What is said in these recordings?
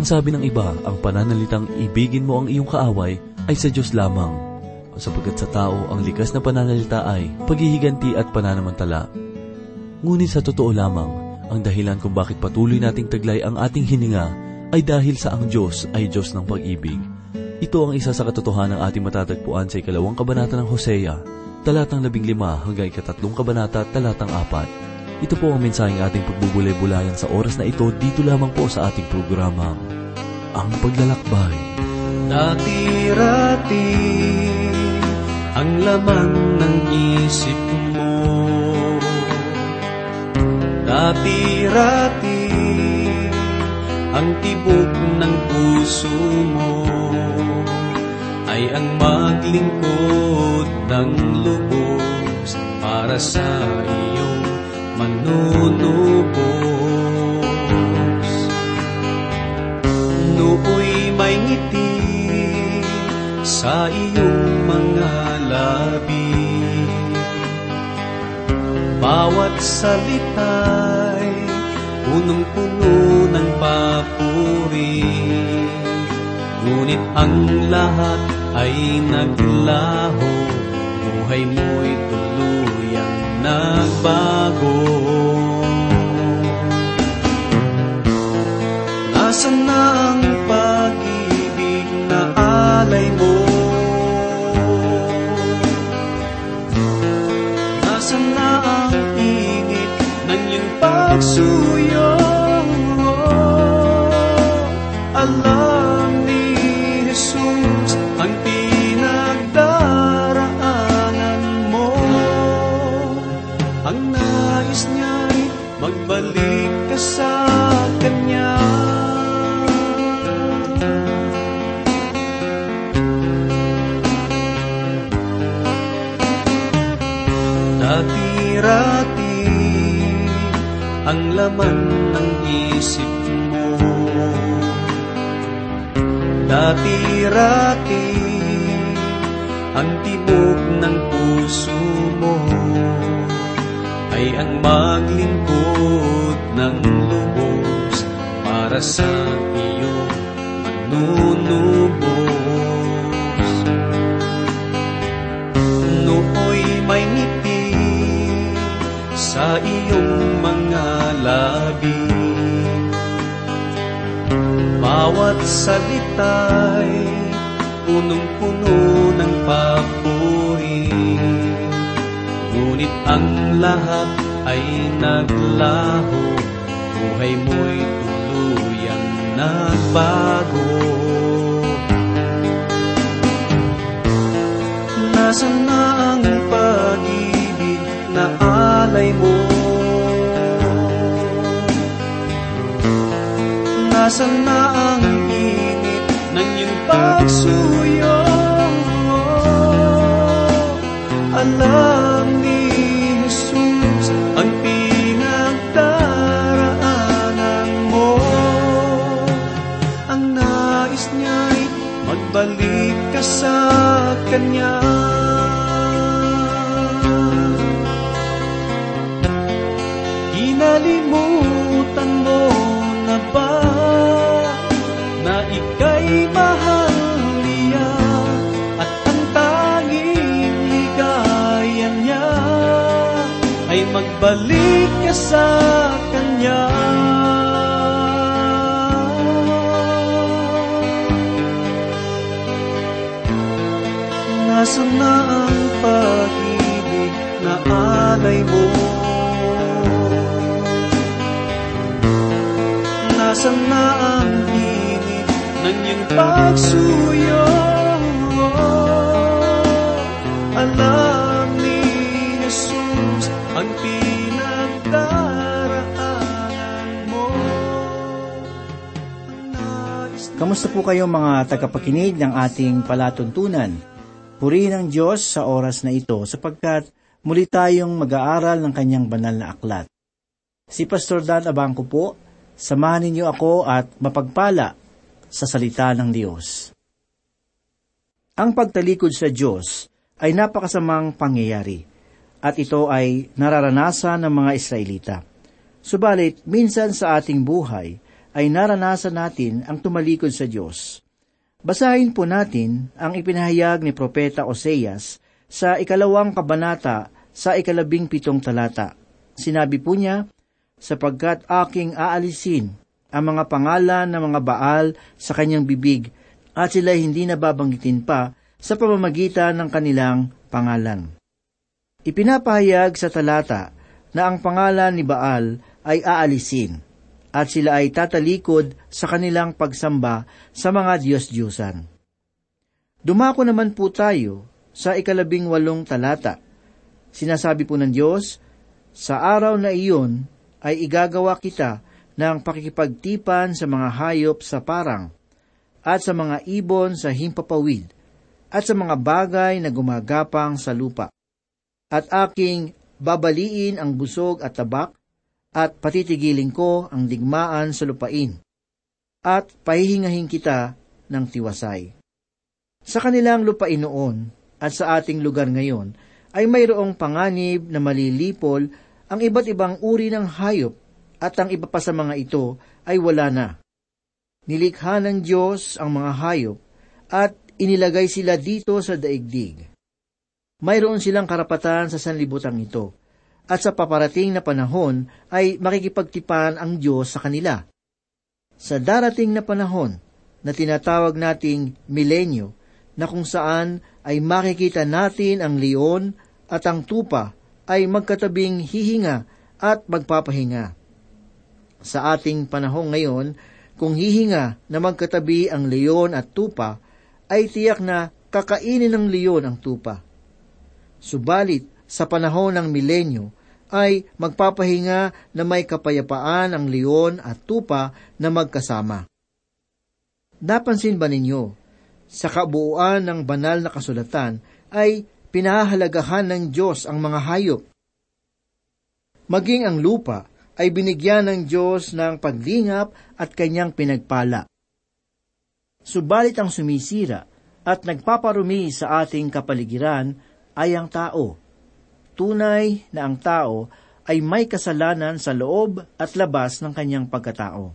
Ang sabi ng iba, ang pananalitang ibigin mo ang iyong kaaway ay sa Diyos lamang. Sapagkat sa tao, ang likas na pananalita ay paghihiganti at pananamantala. Ngunit sa totoo lamang, ang dahilan kung bakit patuloy nating taglay ang ating hininga ay dahil sa ang Diyos ay Diyos ng pag-ibig. Ito ang isa sa katotohanan ng ating matatagpuan sa ikalawang kabanata ng Hosea, talatang labing lima hanggang ikatatlong kabanata, talatang apat. Ito po ang mensaheng ating pagbubulay-bulayan sa oras na ito dito lamang po sa ating programa, Ang Paglalakbay. Dati-rati ang laman ng isip mo. Dati-rati ang tibok ng puso mo. Ay ang maglingkod ng lubos para sa iyong manunubos. Nooy may ngiti sa iyong mga labi. Bawat salita'y punong-puno ng papuri. Ngunit ang lahat ay naglaho, buhay mo'y tuluyang nagbago. Nasaan na ang pag-ibig na alay mo? Nasaan na ang init ng iyong pagsuyo? Iyong mga labi. Bawat salita'y punong-puno ng papuri. Ngunit ang lahat ay naglaho, buhay mo'y tuluyang nagbago. Nasaan na ang pag-ibig na alay mo? Nasaan na ang init ng iyong pagsuyo? Alam ni Jesus ang pinagdaraanan mo. Ang nais niya'y magbalik ka sa Kanya. Sa Kanya. Nasaan na ang pag-ibig na alay mo? Nasaan na ang init ng iyong pagsuyo? Alam Kamusta po kayo mga tagapakinig ng ating palatuntunan? Purihin ang Diyos sa oras na ito sapagkat muli tayong mag-aaral ng kanyang banal na aklat. Si Pastor Dan Abangco po, samahan ninyo ako at mapagpala sa salita ng Diyos. Ang pagtalikod sa Diyos ay napakasamang pangyayari at ito ay nararanasan ng mga Israelita. Subalit, minsan sa ating buhay, ay naranasan natin ang tumalikod sa Diyos. Basahin po natin ang ipinahayag ni Propeta Oseas sa ikalawang kabanata sa ikalabing pitong talata. Sinabi po niya, sapagkat aking aalisin ang mga pangalan ng mga Baal sa kanyang bibig at sila hindi nababanggitin pa sa pamamagitan ng kanilang pangalan. Ipinapahayag sa talata na ang pangalan ni Baal ay aalisin at sila ay tatalikod sa kanilang pagsamba sa mga Diyos-Diyusan. Dumako naman po tayo sa ikalabing walong talata. Sinasabi po ng Diyos, Sa araw na iyon ay igagawa kita ng pakikipagtipan sa mga hayop sa parang, at sa mga ibon sa himpapawid, at sa mga bagay na gumagapang sa lupa. At aking babaliin ang busog at tabak, at patitigilin ko ang digmaan sa lupain, at pahihingahin kita ng tiwasay. Sa kanilang lupain noon, at sa ating lugar ngayon, ay mayroong panganib na malilipol ang iba't ibang uri ng hayop, at ang iba pa sa mga ito ay wala na. Nilikha ng Diyos ang mga hayop, at inilagay sila dito sa daigdig. Mayroon silang karapatan sa sanlibutan ito, at sa paparating na panahon ay makikipagtipan ang Diyos sa kanila. Sa darating na panahon na tinatawag nating milenyo, na kung saan ay makikita natin ang leon at ang tupa ay magkatabing hihinga at magpapahinga. Sa ating panahon ngayon, kung hihinga na magkatabi ang leon at tupa, ay tiyak na kakainin ng leon ang tupa. Subalit, sa panahon ng milenyo, ay magpapahinga na may kapayapaan ang leon at tupa na magkasama. Napansin ba ninyo, sa kabuuan ng banal na kasulatan ay pinahalagahan ng Diyos ang mga hayop. Maging ang lupa ay binigyan ng Diyos ng paglingap at kanyang pinagpala. Subalit ang sumisira at nagpaparumi sa ating kapaligiran ay ang tao tunay na ang tao ay may kasalanan sa loob at labas ng kanyang pagkatao.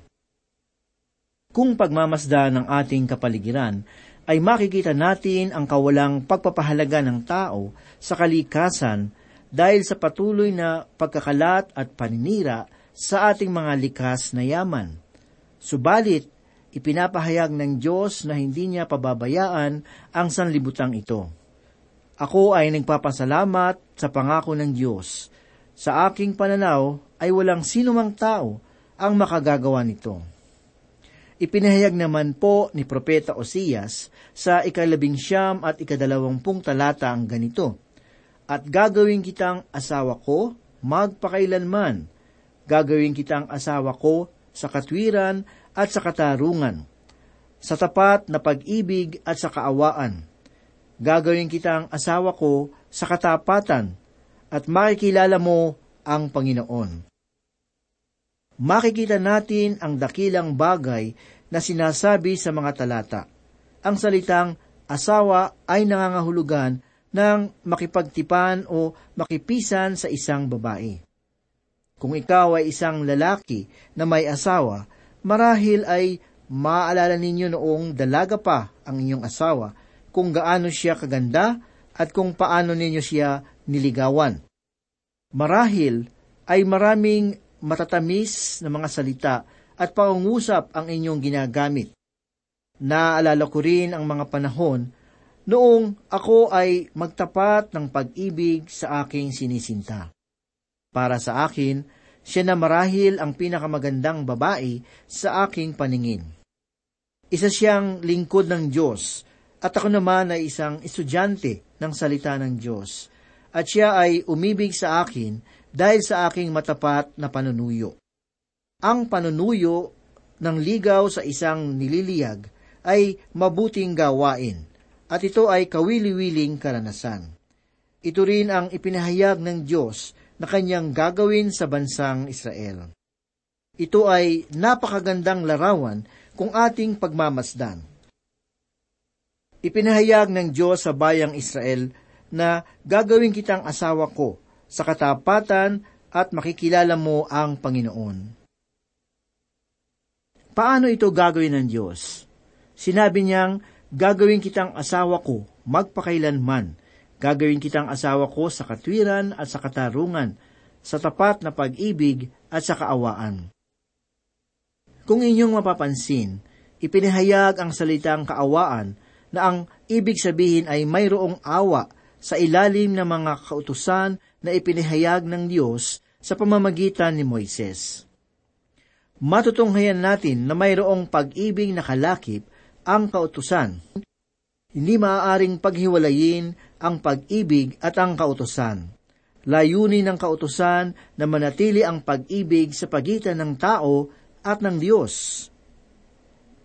Kung pagmamasda ng ating kapaligiran, ay makikita natin ang kawalang pagpapahalaga ng tao sa kalikasan dahil sa patuloy na pagkakalat at paninira sa ating mga likas na yaman. Subalit, ipinapahayag ng Diyos na hindi niya pababayaan ang sanlibutang ito. Ako ay nagpapasalamat sa pangako ng Diyos. Sa aking pananaw ay walang sinumang tao ang makagagawa nito. Ipinahayag naman po ni Propeta Osias sa ikalabing siyam at ikadalawampung talata ang ganito, At gagawin kitang asawa ko magpakailanman, gagawin kitang asawa ko sa katwiran at sa katarungan, sa tapat na pag-ibig at sa kaawaan, gagawin kitang asawa ko sa katapatan at makikilala mo ang Panginoon. Makikita natin ang dakilang bagay na sinasabi sa mga talata. Ang salitang asawa ay nangangahulugan ng makipagtipan o makipisan sa isang babae. Kung ikaw ay isang lalaki na may asawa, marahil ay maaalala ninyo noong dalaga pa ang inyong asawa kung gaano siya kaganda at kung paano ninyo siya niligawan. Marahil ay maraming matatamis na mga salita at pangungusap ang inyong ginagamit. Naalala ko rin ang mga panahon noong ako ay magtapat ng pag-ibig sa aking sinisinta. Para sa akin, siya na marahil ang pinakamagandang babae sa aking paningin. Isa siyang lingkod ng Diyos at ako naman ay isang estudyante ng salita ng Diyos. At siya ay umibig sa akin dahil sa aking matapat na panunuyo. Ang panunuyo ng ligaw sa isang nililiyag ay mabuting gawain, at ito ay kawili-wiling karanasan. Ito rin ang ipinahayag ng Diyos na kanyang gagawin sa bansang Israel. Ito ay napakagandang larawan kung ating pagmamasdan Ipinahayag ng Diyos sa bayang Israel na gagawin kitang asawa ko sa katapatan at makikilala mo ang Panginoon. Paano ito gagawin ng Diyos? Sinabi niyang, gagawin kitang asawa ko, magpakailanman. Gagawin kitang asawa ko sa katwiran at sa katarungan, sa tapat na pag-ibig at sa kaawaan. Kung inyong mapapansin, ipinahayag ang salitang kaawaan na ang ibig sabihin ay mayroong awa sa ilalim ng mga kautusan na ipinahayag ng Diyos sa pamamagitan ni Moises. Matutunghayan natin na mayroong pag-ibig na kalakip ang kautusan. Hindi maaaring paghiwalayin ang pag-ibig at ang kautusan. Layunin ng kautusan na manatili ang pag-ibig sa pagitan ng tao at ng Diyos.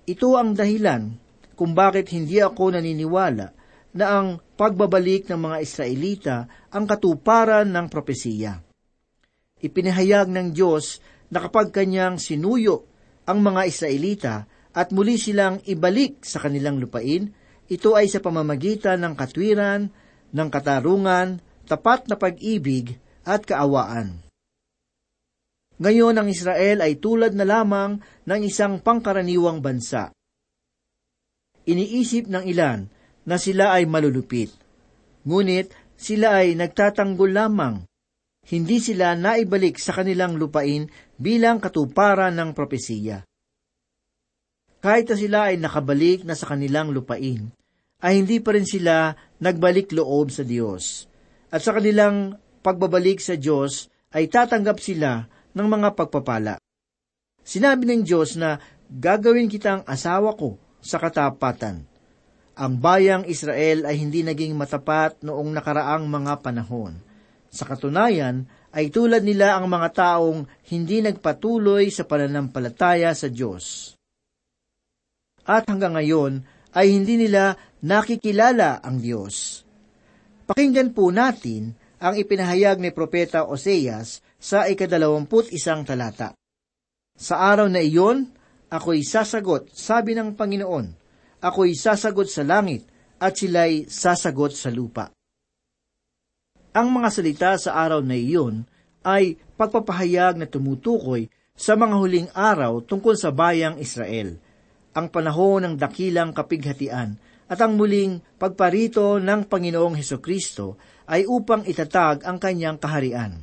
Ito ang dahilan kung bakit hindi ako naniniwala na ang pagbabalik ng mga Israelita ang katuparan ng propesiya. Ipinahayag ng Diyos na kapag kanyang sinuyo ang mga Israelita at muli silang ibalik sa kanilang lupain, ito ay sa pamamagitan ng katwiran, ng katarungan, tapat na pag-ibig at kaawaan. Ngayon ang Israel ay tulad na lamang ng isang pangkaraniwang bansa. Iniisip ng ilan na sila ay malulupit. Ngunit sila ay nagtatanggol lamang. Hindi sila naibalik sa kanilang lupain bilang katuparan ng propesiya. Kahit na sila ay nakabalik na sa kanilang lupain, ay hindi pa rin sila nagbalik loob sa Diyos. At sa kanilang pagbabalik sa Diyos ay tatanggap sila ng mga pagpapala. Sinabi ng Diyos na gagawin kitang asawa ko sa katapatan. Ang bayang Israel ay hindi naging matapat noong nakaraang mga panahon. Sa katunayan, ay tulad nila ang mga taong hindi nagpatuloy sa pananampalataya sa Diyos. At hanggang ngayon ay hindi nila nakikilala ang Diyos. Pakinggan po natin ang ipinahayag ni Propeta Oseas sa ikadalawamput isang talata. Sa araw na iyon, ako'y sasagot, sabi ng Panginoon, ako'y sasagot sa langit at sila'y sasagot sa lupa. Ang mga salita sa araw na iyon ay pagpapahayag na tumutukoy sa mga huling araw tungkol sa bayang Israel, ang panahon ng dakilang kapighatian at ang muling pagparito ng Panginoong Heso Kristo ay upang itatag ang kanyang kaharian.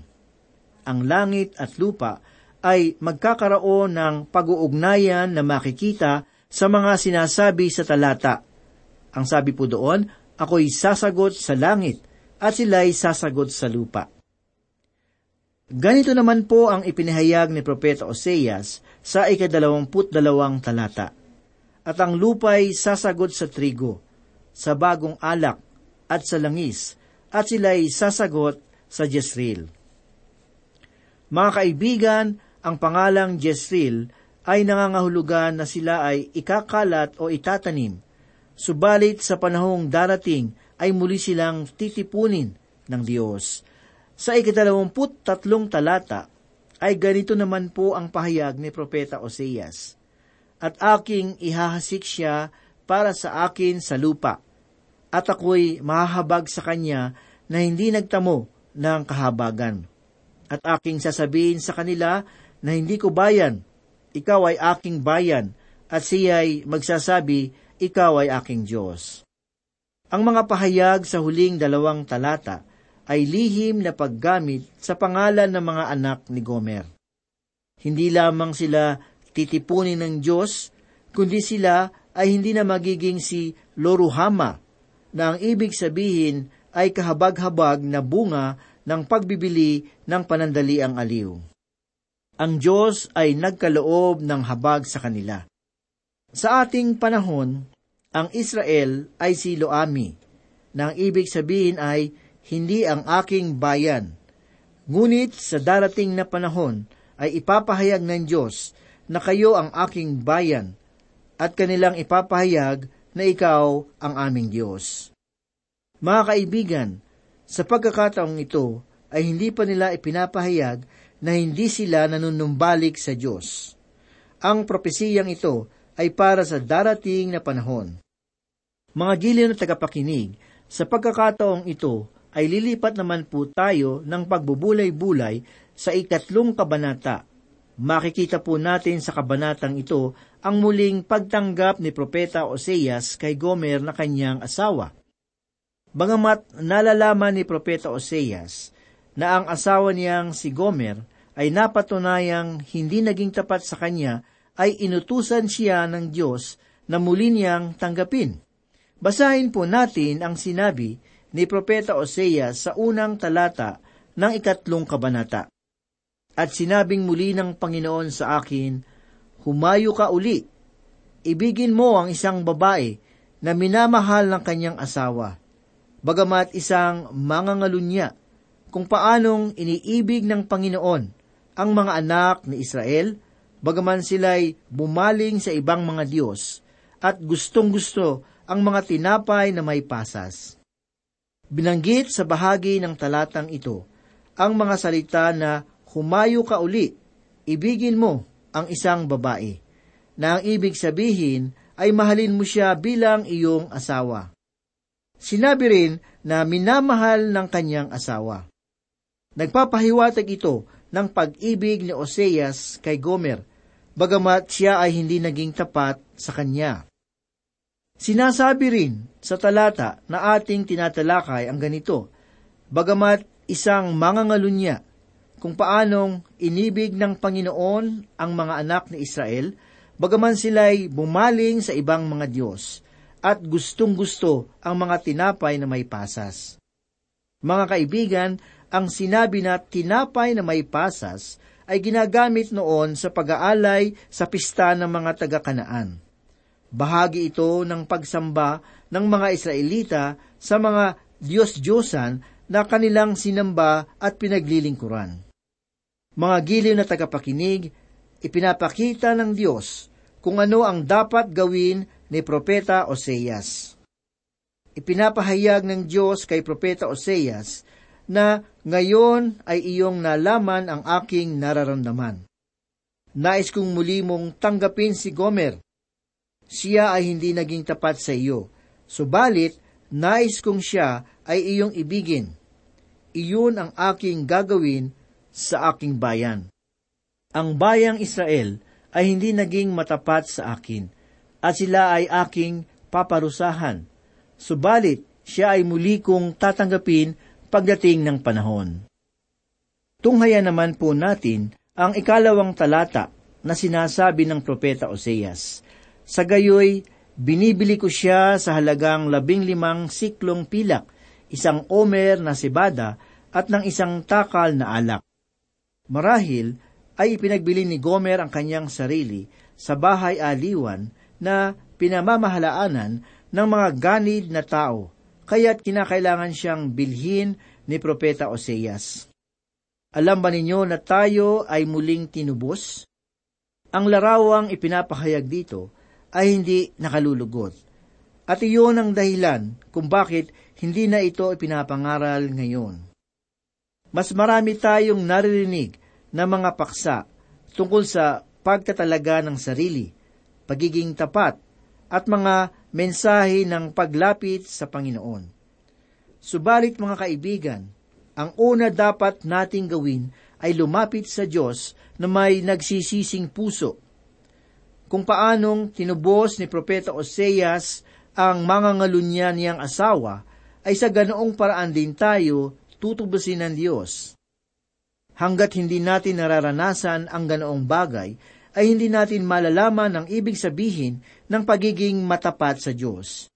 Ang langit at lupa ay magkakaroon ng pag-uugnayan na makikita sa mga sinasabi sa talata. Ang sabi po doon, ako'y sasagot sa langit at sila'y sasagot sa lupa. Ganito naman po ang ipinahayag ni Propeta Oseas sa ikadalawamput dalawang talata. At ang lupa'y sasagot sa trigo, sa bagong alak, at sa langis, at sila'y sasagot sa Jezreel. Mga kaibigan, ang pangalang Jezreel ay nangangahulugan na sila ay ikakalat o itatanim. Subalit sa panahong darating ay muli silang titipunin ng Diyos. Sa ikadalawamput tatlong talata ay ganito naman po ang pahayag ni Propeta Oseas. At aking ihahasik siya para sa akin sa lupa, at ako'y mahahabag sa kanya na hindi nagtamo ng kahabagan. At aking sasabihin sa kanila na hindi ko bayan, ikaw ay aking bayan, at siya'y magsasabi, ikaw ay aking Diyos. Ang mga pahayag sa huling dalawang talata ay lihim na paggamit sa pangalan ng mga anak ni Gomer. Hindi lamang sila titipunin ng Diyos, kundi sila ay hindi na magiging si Loruhama, na ang ibig sabihin ay kahabag-habag na bunga ng pagbibili ng panandaliang aliw ang Diyos ay nagkaloob ng habag sa kanila. Sa ating panahon, ang Israel ay si Loami, na ang ibig sabihin ay hindi ang aking bayan. Ngunit sa darating na panahon ay ipapahayag ng Diyos na kayo ang aking bayan at kanilang ipapahayag na ikaw ang aming Diyos. Mga kaibigan, sa pagkakataong ito ay hindi pa nila ipinapahayag na hindi sila nanunumbalik sa Diyos. Ang propesiyang ito ay para sa darating na panahon. Mga giliw na tagapakinig, sa pagkakataong ito ay lilipat naman po tayo ng pagbubulay-bulay sa ikatlong kabanata Makikita po natin sa kabanatang ito ang muling pagtanggap ni Propeta Oseas kay Gomer na kanyang asawa. Bangamat nalalaman ni Propeta Oseas na ang asawa niyang si Gomer ay napatunayang hindi naging tapat sa kanya, ay inutusan siya ng Diyos na muli niyang tanggapin. Basahin po natin ang sinabi ni Propeta Oseas sa unang talata ng ikatlong kabanata. At sinabing muli ng Panginoon sa akin, Humayo ka uli, ibigin mo ang isang babae na minamahal ng kanyang asawa, bagamat isang mangangalunya, kung paanong iniibig ng Panginoon ang mga anak ni Israel, bagaman sila'y bumaling sa ibang mga Diyos, at gustong-gusto ang mga tinapay na may pasas. Binanggit sa bahagi ng talatang ito ang mga salita na humayo ka uli, ibigin mo ang isang babae, na ang ibig sabihin ay mahalin mo siya bilang iyong asawa. Sinabi rin na minamahal ng kanyang asawa. Nagpapahiwatig ito ng pag-ibig ni Oseas kay Gomer, bagamat siya ay hindi naging tapat sa kanya. Sinasabi rin sa talata na ating tinatalakay ang ganito, bagamat isang mangangalunya kung paanong inibig ng Panginoon ang mga anak ni Israel, bagaman sila'y bumaling sa ibang mga Diyos, at gustong-gusto ang mga tinapay na may pasas. Mga kaibigan, ang sinabi na tinapay na may pasas ay ginagamit noon sa pag-aalay sa pista ng mga taga-kanaan. Bahagi ito ng pagsamba ng mga Israelita sa mga Diyos-Diyosan na kanilang sinamba at pinaglilingkuran. Mga giliw na tagapakinig, ipinapakita ng Diyos kung ano ang dapat gawin ni Propeta Oseas. Ipinapahayag ng Diyos kay Propeta Oseas na ngayon ay iyong nalaman ang aking nararamdaman. Nais kong muli mong tanggapin si Gomer. Siya ay hindi naging tapat sa iyo, subalit nais kong siya ay iyong ibigin. Iyon ang aking gagawin sa aking bayan. Ang bayang Israel ay hindi naging matapat sa akin, at sila ay aking paparusahan. Subalit, siya ay muli kong tatanggapin pagdating ng panahon. Tunghaya naman po natin ang ikalawang talata na sinasabi ng propeta Oseas. Sa gayoy, binibili ko siya sa halagang labing limang siklong pilak, isang omer na sibada, at ng isang takal na alak. Marahil ay ipinagbili ni Gomer ang kanyang sarili sa bahay aliwan na pinamamahalaanan ng mga ganid na tao, kaya't kinakailangan siyang bilhin ni Propeta Oseas. Alam ba ninyo na tayo ay muling tinubos? Ang larawang ipinapahayag dito ay hindi nakalulugod. At iyon ang dahilan kung bakit hindi na ito ipinapangaral ngayon. Mas marami tayong naririnig na mga paksa tungkol sa pagtatalaga ng sarili, pagiging tapat, at mga mensahe ng paglapit sa Panginoon. Subalit mga kaibigan, ang una dapat nating gawin ay lumapit sa Diyos na may nagsisising puso. Kung paanong tinubos ni Propeta Oseas ang mga ngalunya niyang asawa, ay sa ganoong paraan din tayo tutubusin ng Diyos. Hanggat hindi natin nararanasan ang ganoong bagay, ay hindi natin malalaman ang ibig sabihin ng pagiging matapat sa Diyos.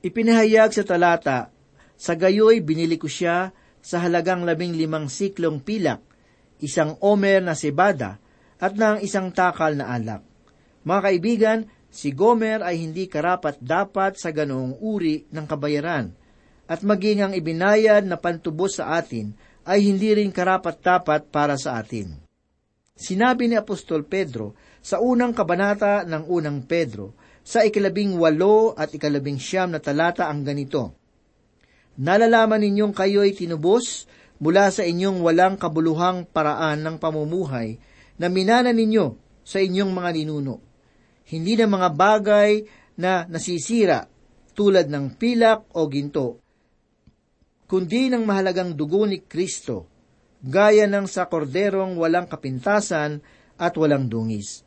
Ipinahayag sa talata, sa gayoy binili ko siya sa halagang labing limang siklong pilak, isang omer na sebada, at ng isang takal na alak. Mga kaibigan, si Gomer ay hindi karapat dapat sa ganoong uri ng kabayaran at maging ang ibinayad na pantubos sa atin ay hindi rin karapat-dapat para sa atin. Sinabi ni Apostol Pedro sa unang kabanata ng unang Pedro, sa ikalabing walo at ikalabing siyam na talata ang ganito, Nalalaman ninyong kayo'y tinubos mula sa inyong walang kabuluhang paraan ng pamumuhay na minana ninyo sa inyong mga ninuno. Hindi na mga bagay na nasisira tulad ng pilak o ginto, kundi ng mahalagang dugo ni Kristo, gaya ng sa korderong walang kapintasan at walang dungis.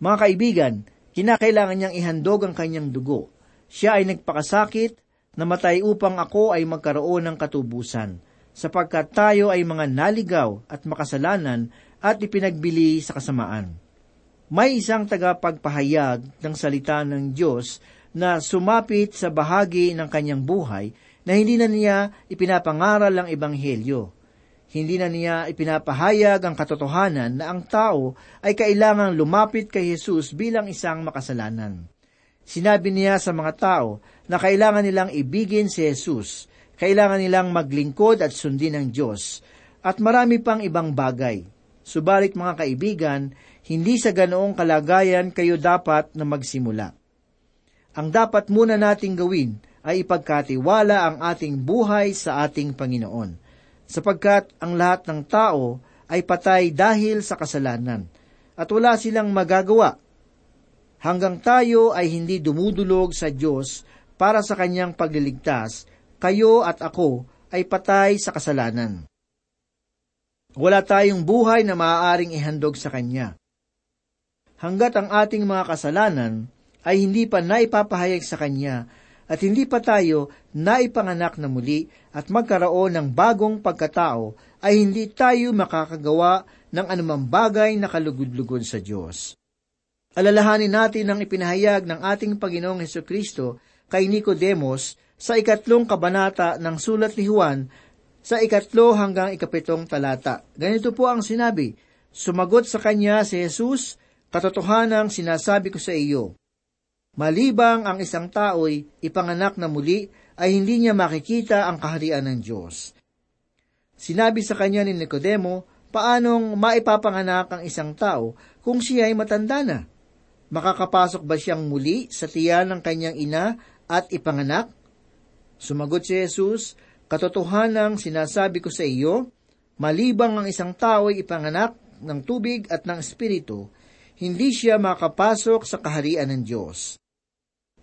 Mga kaibigan, kinakailangan niyang ihandog ang kanyang dugo. Siya ay nagpakasakit, namatay upang ako ay magkaroon ng katubusan, sapagkat tayo ay mga naligaw at makasalanan at ipinagbili sa kasamaan. May isang tagapagpahayag ng salita ng Diyos na sumapit sa bahagi ng kanyang buhay na hindi na niya ipinapangaral ang ebanghelyo. Hindi na niya ipinapahayag ang katotohanan na ang tao ay kailangang lumapit kay Jesus bilang isang makasalanan. Sinabi niya sa mga tao na kailangan nilang ibigin si Jesus, kailangan nilang maglingkod at sundin ng Diyos, at marami pang ibang bagay. Subalit mga kaibigan, hindi sa ganoong kalagayan kayo dapat na magsimula. Ang dapat muna nating gawin ay ipagkatiwala ang ating buhay sa ating Panginoon sapagkat ang lahat ng tao ay patay dahil sa kasalanan, at wala silang magagawa. Hanggang tayo ay hindi dumudulog sa Diyos para sa kanyang pagliligtas, kayo at ako ay patay sa kasalanan. Wala tayong buhay na maaaring ihandog sa Kanya. Hanggat ang ating mga kasalanan ay hindi pa naipapahayag sa Kanya, at hindi pa tayo naipanganak na muli at magkaroon ng bagong pagkatao, ay hindi tayo makakagawa ng anumang bagay na kalugod-lugod sa Diyos. Alalahanin natin ang ipinahayag ng ating Panginoong Heso Kristo kay Nicodemos sa ikatlong kabanata ng sulat ni Juan sa ikatlo hanggang ikapitong talata. Ganito po ang sinabi, Sumagot sa kanya si Jesus, Katotohanang sinasabi ko sa iyo, Malibang ang isang tao'y ipanganak na muli, ay hindi niya makikita ang kaharian ng Diyos. Sinabi sa kanya ni Nicodemo, paanong maipapanganak ang isang tao kung siya ay matanda na? Makakapasok ba siyang muli sa tiyan ng kanyang ina at ipanganak? Sumagot si Jesus, Katotohanang sinasabi ko sa iyo, malibang ang isang tao ay ipanganak ng tubig at ng espiritu, hindi siya makapasok sa kaharian ng Diyos.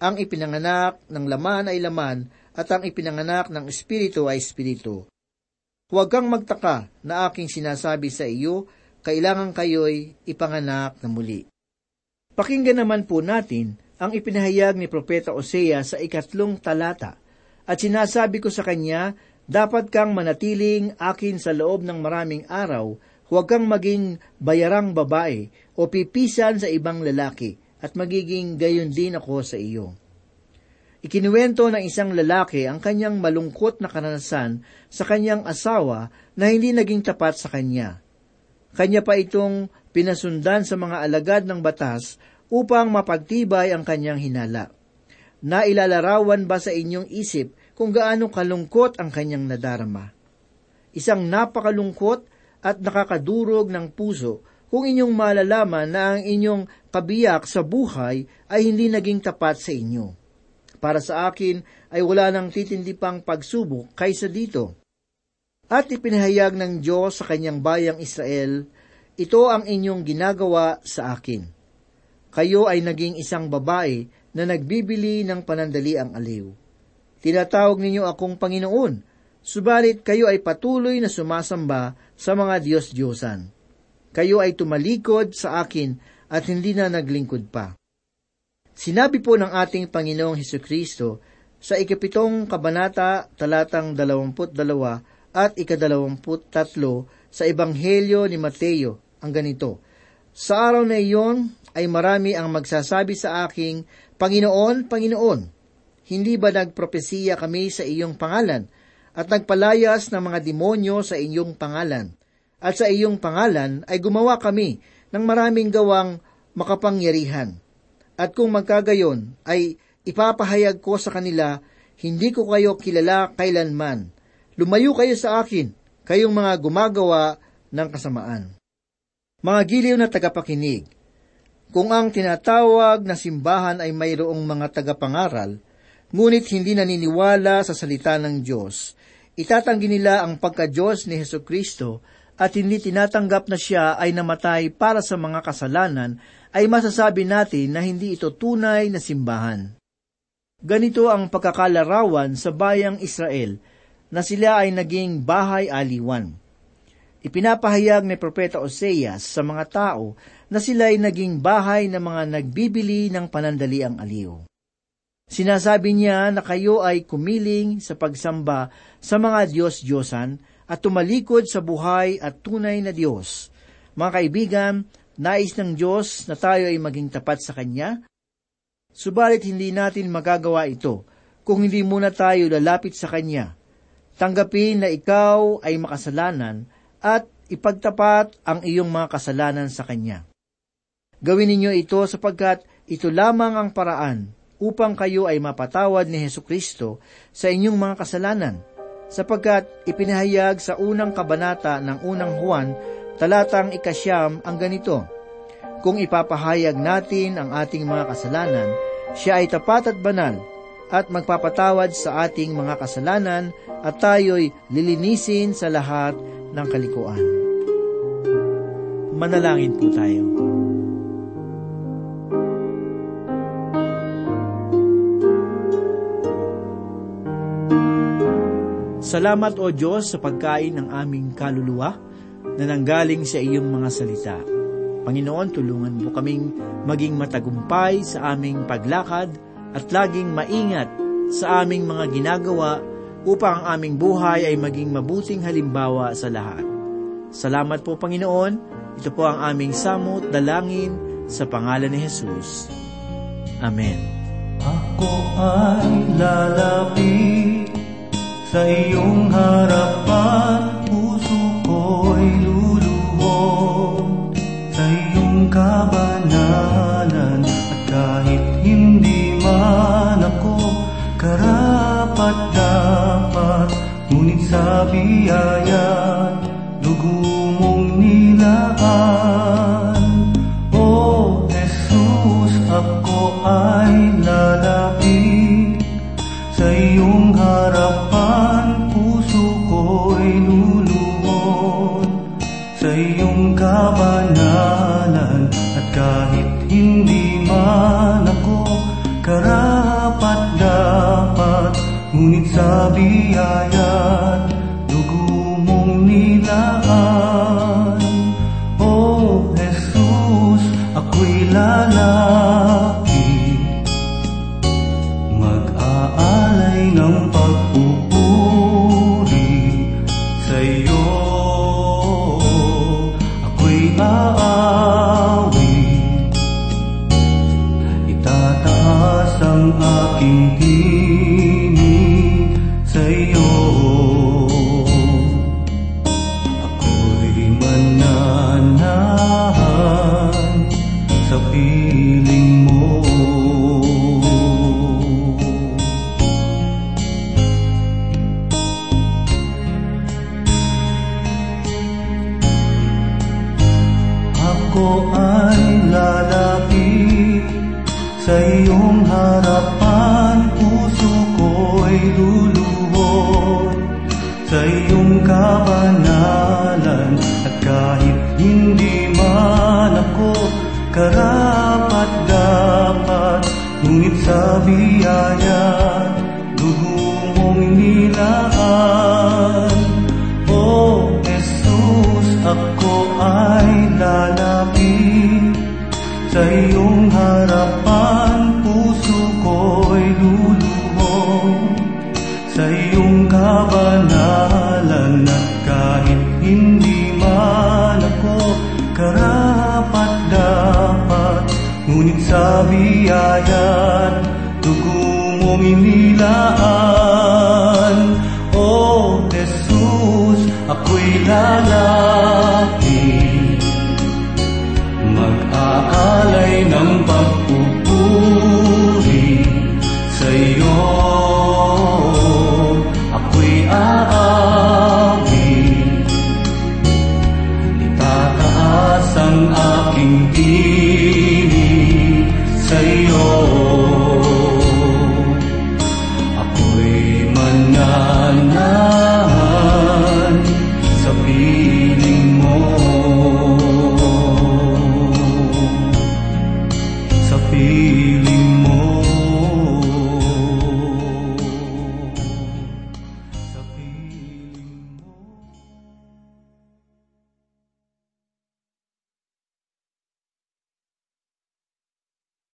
Ang ipinanganak ng laman ay laman at ang ipinanganak ng espiritu ay espiritu. Huwag kang magtaka na aking sinasabi sa iyo, kailangan kayo'y ipanganak na muli. Pakinggan naman po natin ang ipinahayag ni Propeta Osea sa ikatlong talata. At sinasabi ko sa kanya, dapat kang manatiling akin sa loob ng maraming araw, huwag kang maging bayarang babae o pipisan sa ibang lalaki, at magiging gayon din ako sa iyo. Ikinuwento ng isang lalaki ang kanyang malungkot na karanasan sa kanyang asawa na hindi naging tapat sa kanya. Kanya pa itong pinasundan sa mga alagad ng batas upang mapagtibay ang kanyang hinala. Nailalarawan ba sa inyong isip kung gaano kalungkot ang kanyang nadarama? Isang napakalungkot at nakakadurog ng puso kung inyong malalaman na ang inyong kabiyak sa buhay ay hindi naging tapat sa inyo. Para sa akin ay wala nang titindi pang pagsubok kaysa dito. At ipinahayag ng Diyos sa kanyang bayang Israel, ito ang inyong ginagawa sa akin. Kayo ay naging isang babae na nagbibili ng panandali ang aliw. Tinatawag ninyo akong Panginoon, subalit kayo ay patuloy na sumasamba sa mga Diyos-Diyosan kayo ay tumalikod sa akin at hindi na naglingkod pa. Sinabi po ng ating Panginoong Heso Kristo sa ikapitong kabanata talatang dalawamput dalawa at ikadalawamput tatlo sa Ebanghelyo ni Mateo ang ganito, Sa araw na iyon ay marami ang magsasabi sa aking, Panginoon, Panginoon, hindi ba nagpropesiya kami sa iyong pangalan at nagpalayas ng mga demonyo sa inyong pangalan? at sa iyong pangalan ay gumawa kami ng maraming gawang makapangyarihan. At kung magkagayon ay ipapahayag ko sa kanila, hindi ko kayo kilala kailanman. Lumayo kayo sa akin, kayong mga gumagawa ng kasamaan. Mga giliw na tagapakinig, kung ang tinatawag na simbahan ay mayroong mga tagapangaral, ngunit hindi naniniwala sa salita ng Diyos, itatanggi nila ang pagka-Diyos ni Heso Kristo at hindi tinatanggap na siya ay namatay para sa mga kasalanan, ay masasabi natin na hindi ito tunay na simbahan. Ganito ang pagkakalarawan sa bayang Israel na sila ay naging bahay aliwan. Ipinapahayag ni Propeta Oseas sa mga tao na sila'y naging bahay ng mga nagbibili ng panandaliang aliw. Sinasabi niya na kayo ay kumiling sa pagsamba sa mga Diyos-Diyosan at tumalikod sa buhay at tunay na Diyos. Mga kaibigan, nais ng Diyos na tayo ay maging tapat sa Kanya, subalit hindi natin magagawa ito kung hindi muna tayo lalapit sa Kanya. Tanggapin na ikaw ay makasalanan at ipagtapat ang iyong mga kasalanan sa Kanya. Gawin ninyo ito sapagkat ito lamang ang paraan upang kayo ay mapatawad ni Heso Kristo sa inyong mga kasalanan, sapagkat ipinahayag sa unang kabanata ng unang Juan, talatang ikasyam ang ganito, Kung ipapahayag natin ang ating mga kasalanan, siya ay tapat at banal, at magpapatawad sa ating mga kasalanan at tayo'y lilinisin sa lahat ng kalikuan. Manalangin po tayo. Salamat o Diyos sa pagkain ng aming kaluluwa na nanggaling sa iyong mga salita. Panginoon, tulungan mo kaming maging matagumpay sa aming paglakad at laging maingat sa aming mga ginagawa upang ang aming buhay ay maging mabuting halimbawa sa lahat. Salamat po, Panginoon. Ito po ang aming samot dalangin sa pangalan ni Jesus. Amen. Ako ay lalapit sa iyong harapan, puso ko'y luluhod. Sa iyong kabanalan At kahit hindi man ako karapat dapat Ngunit sa biyaya, kabanalan At kahit hindi man ako karapat dapat Ngunit sa biyayan dugo mong nilaan ako ay lalapit sa iyong harapan. Puso ko'y luluhod na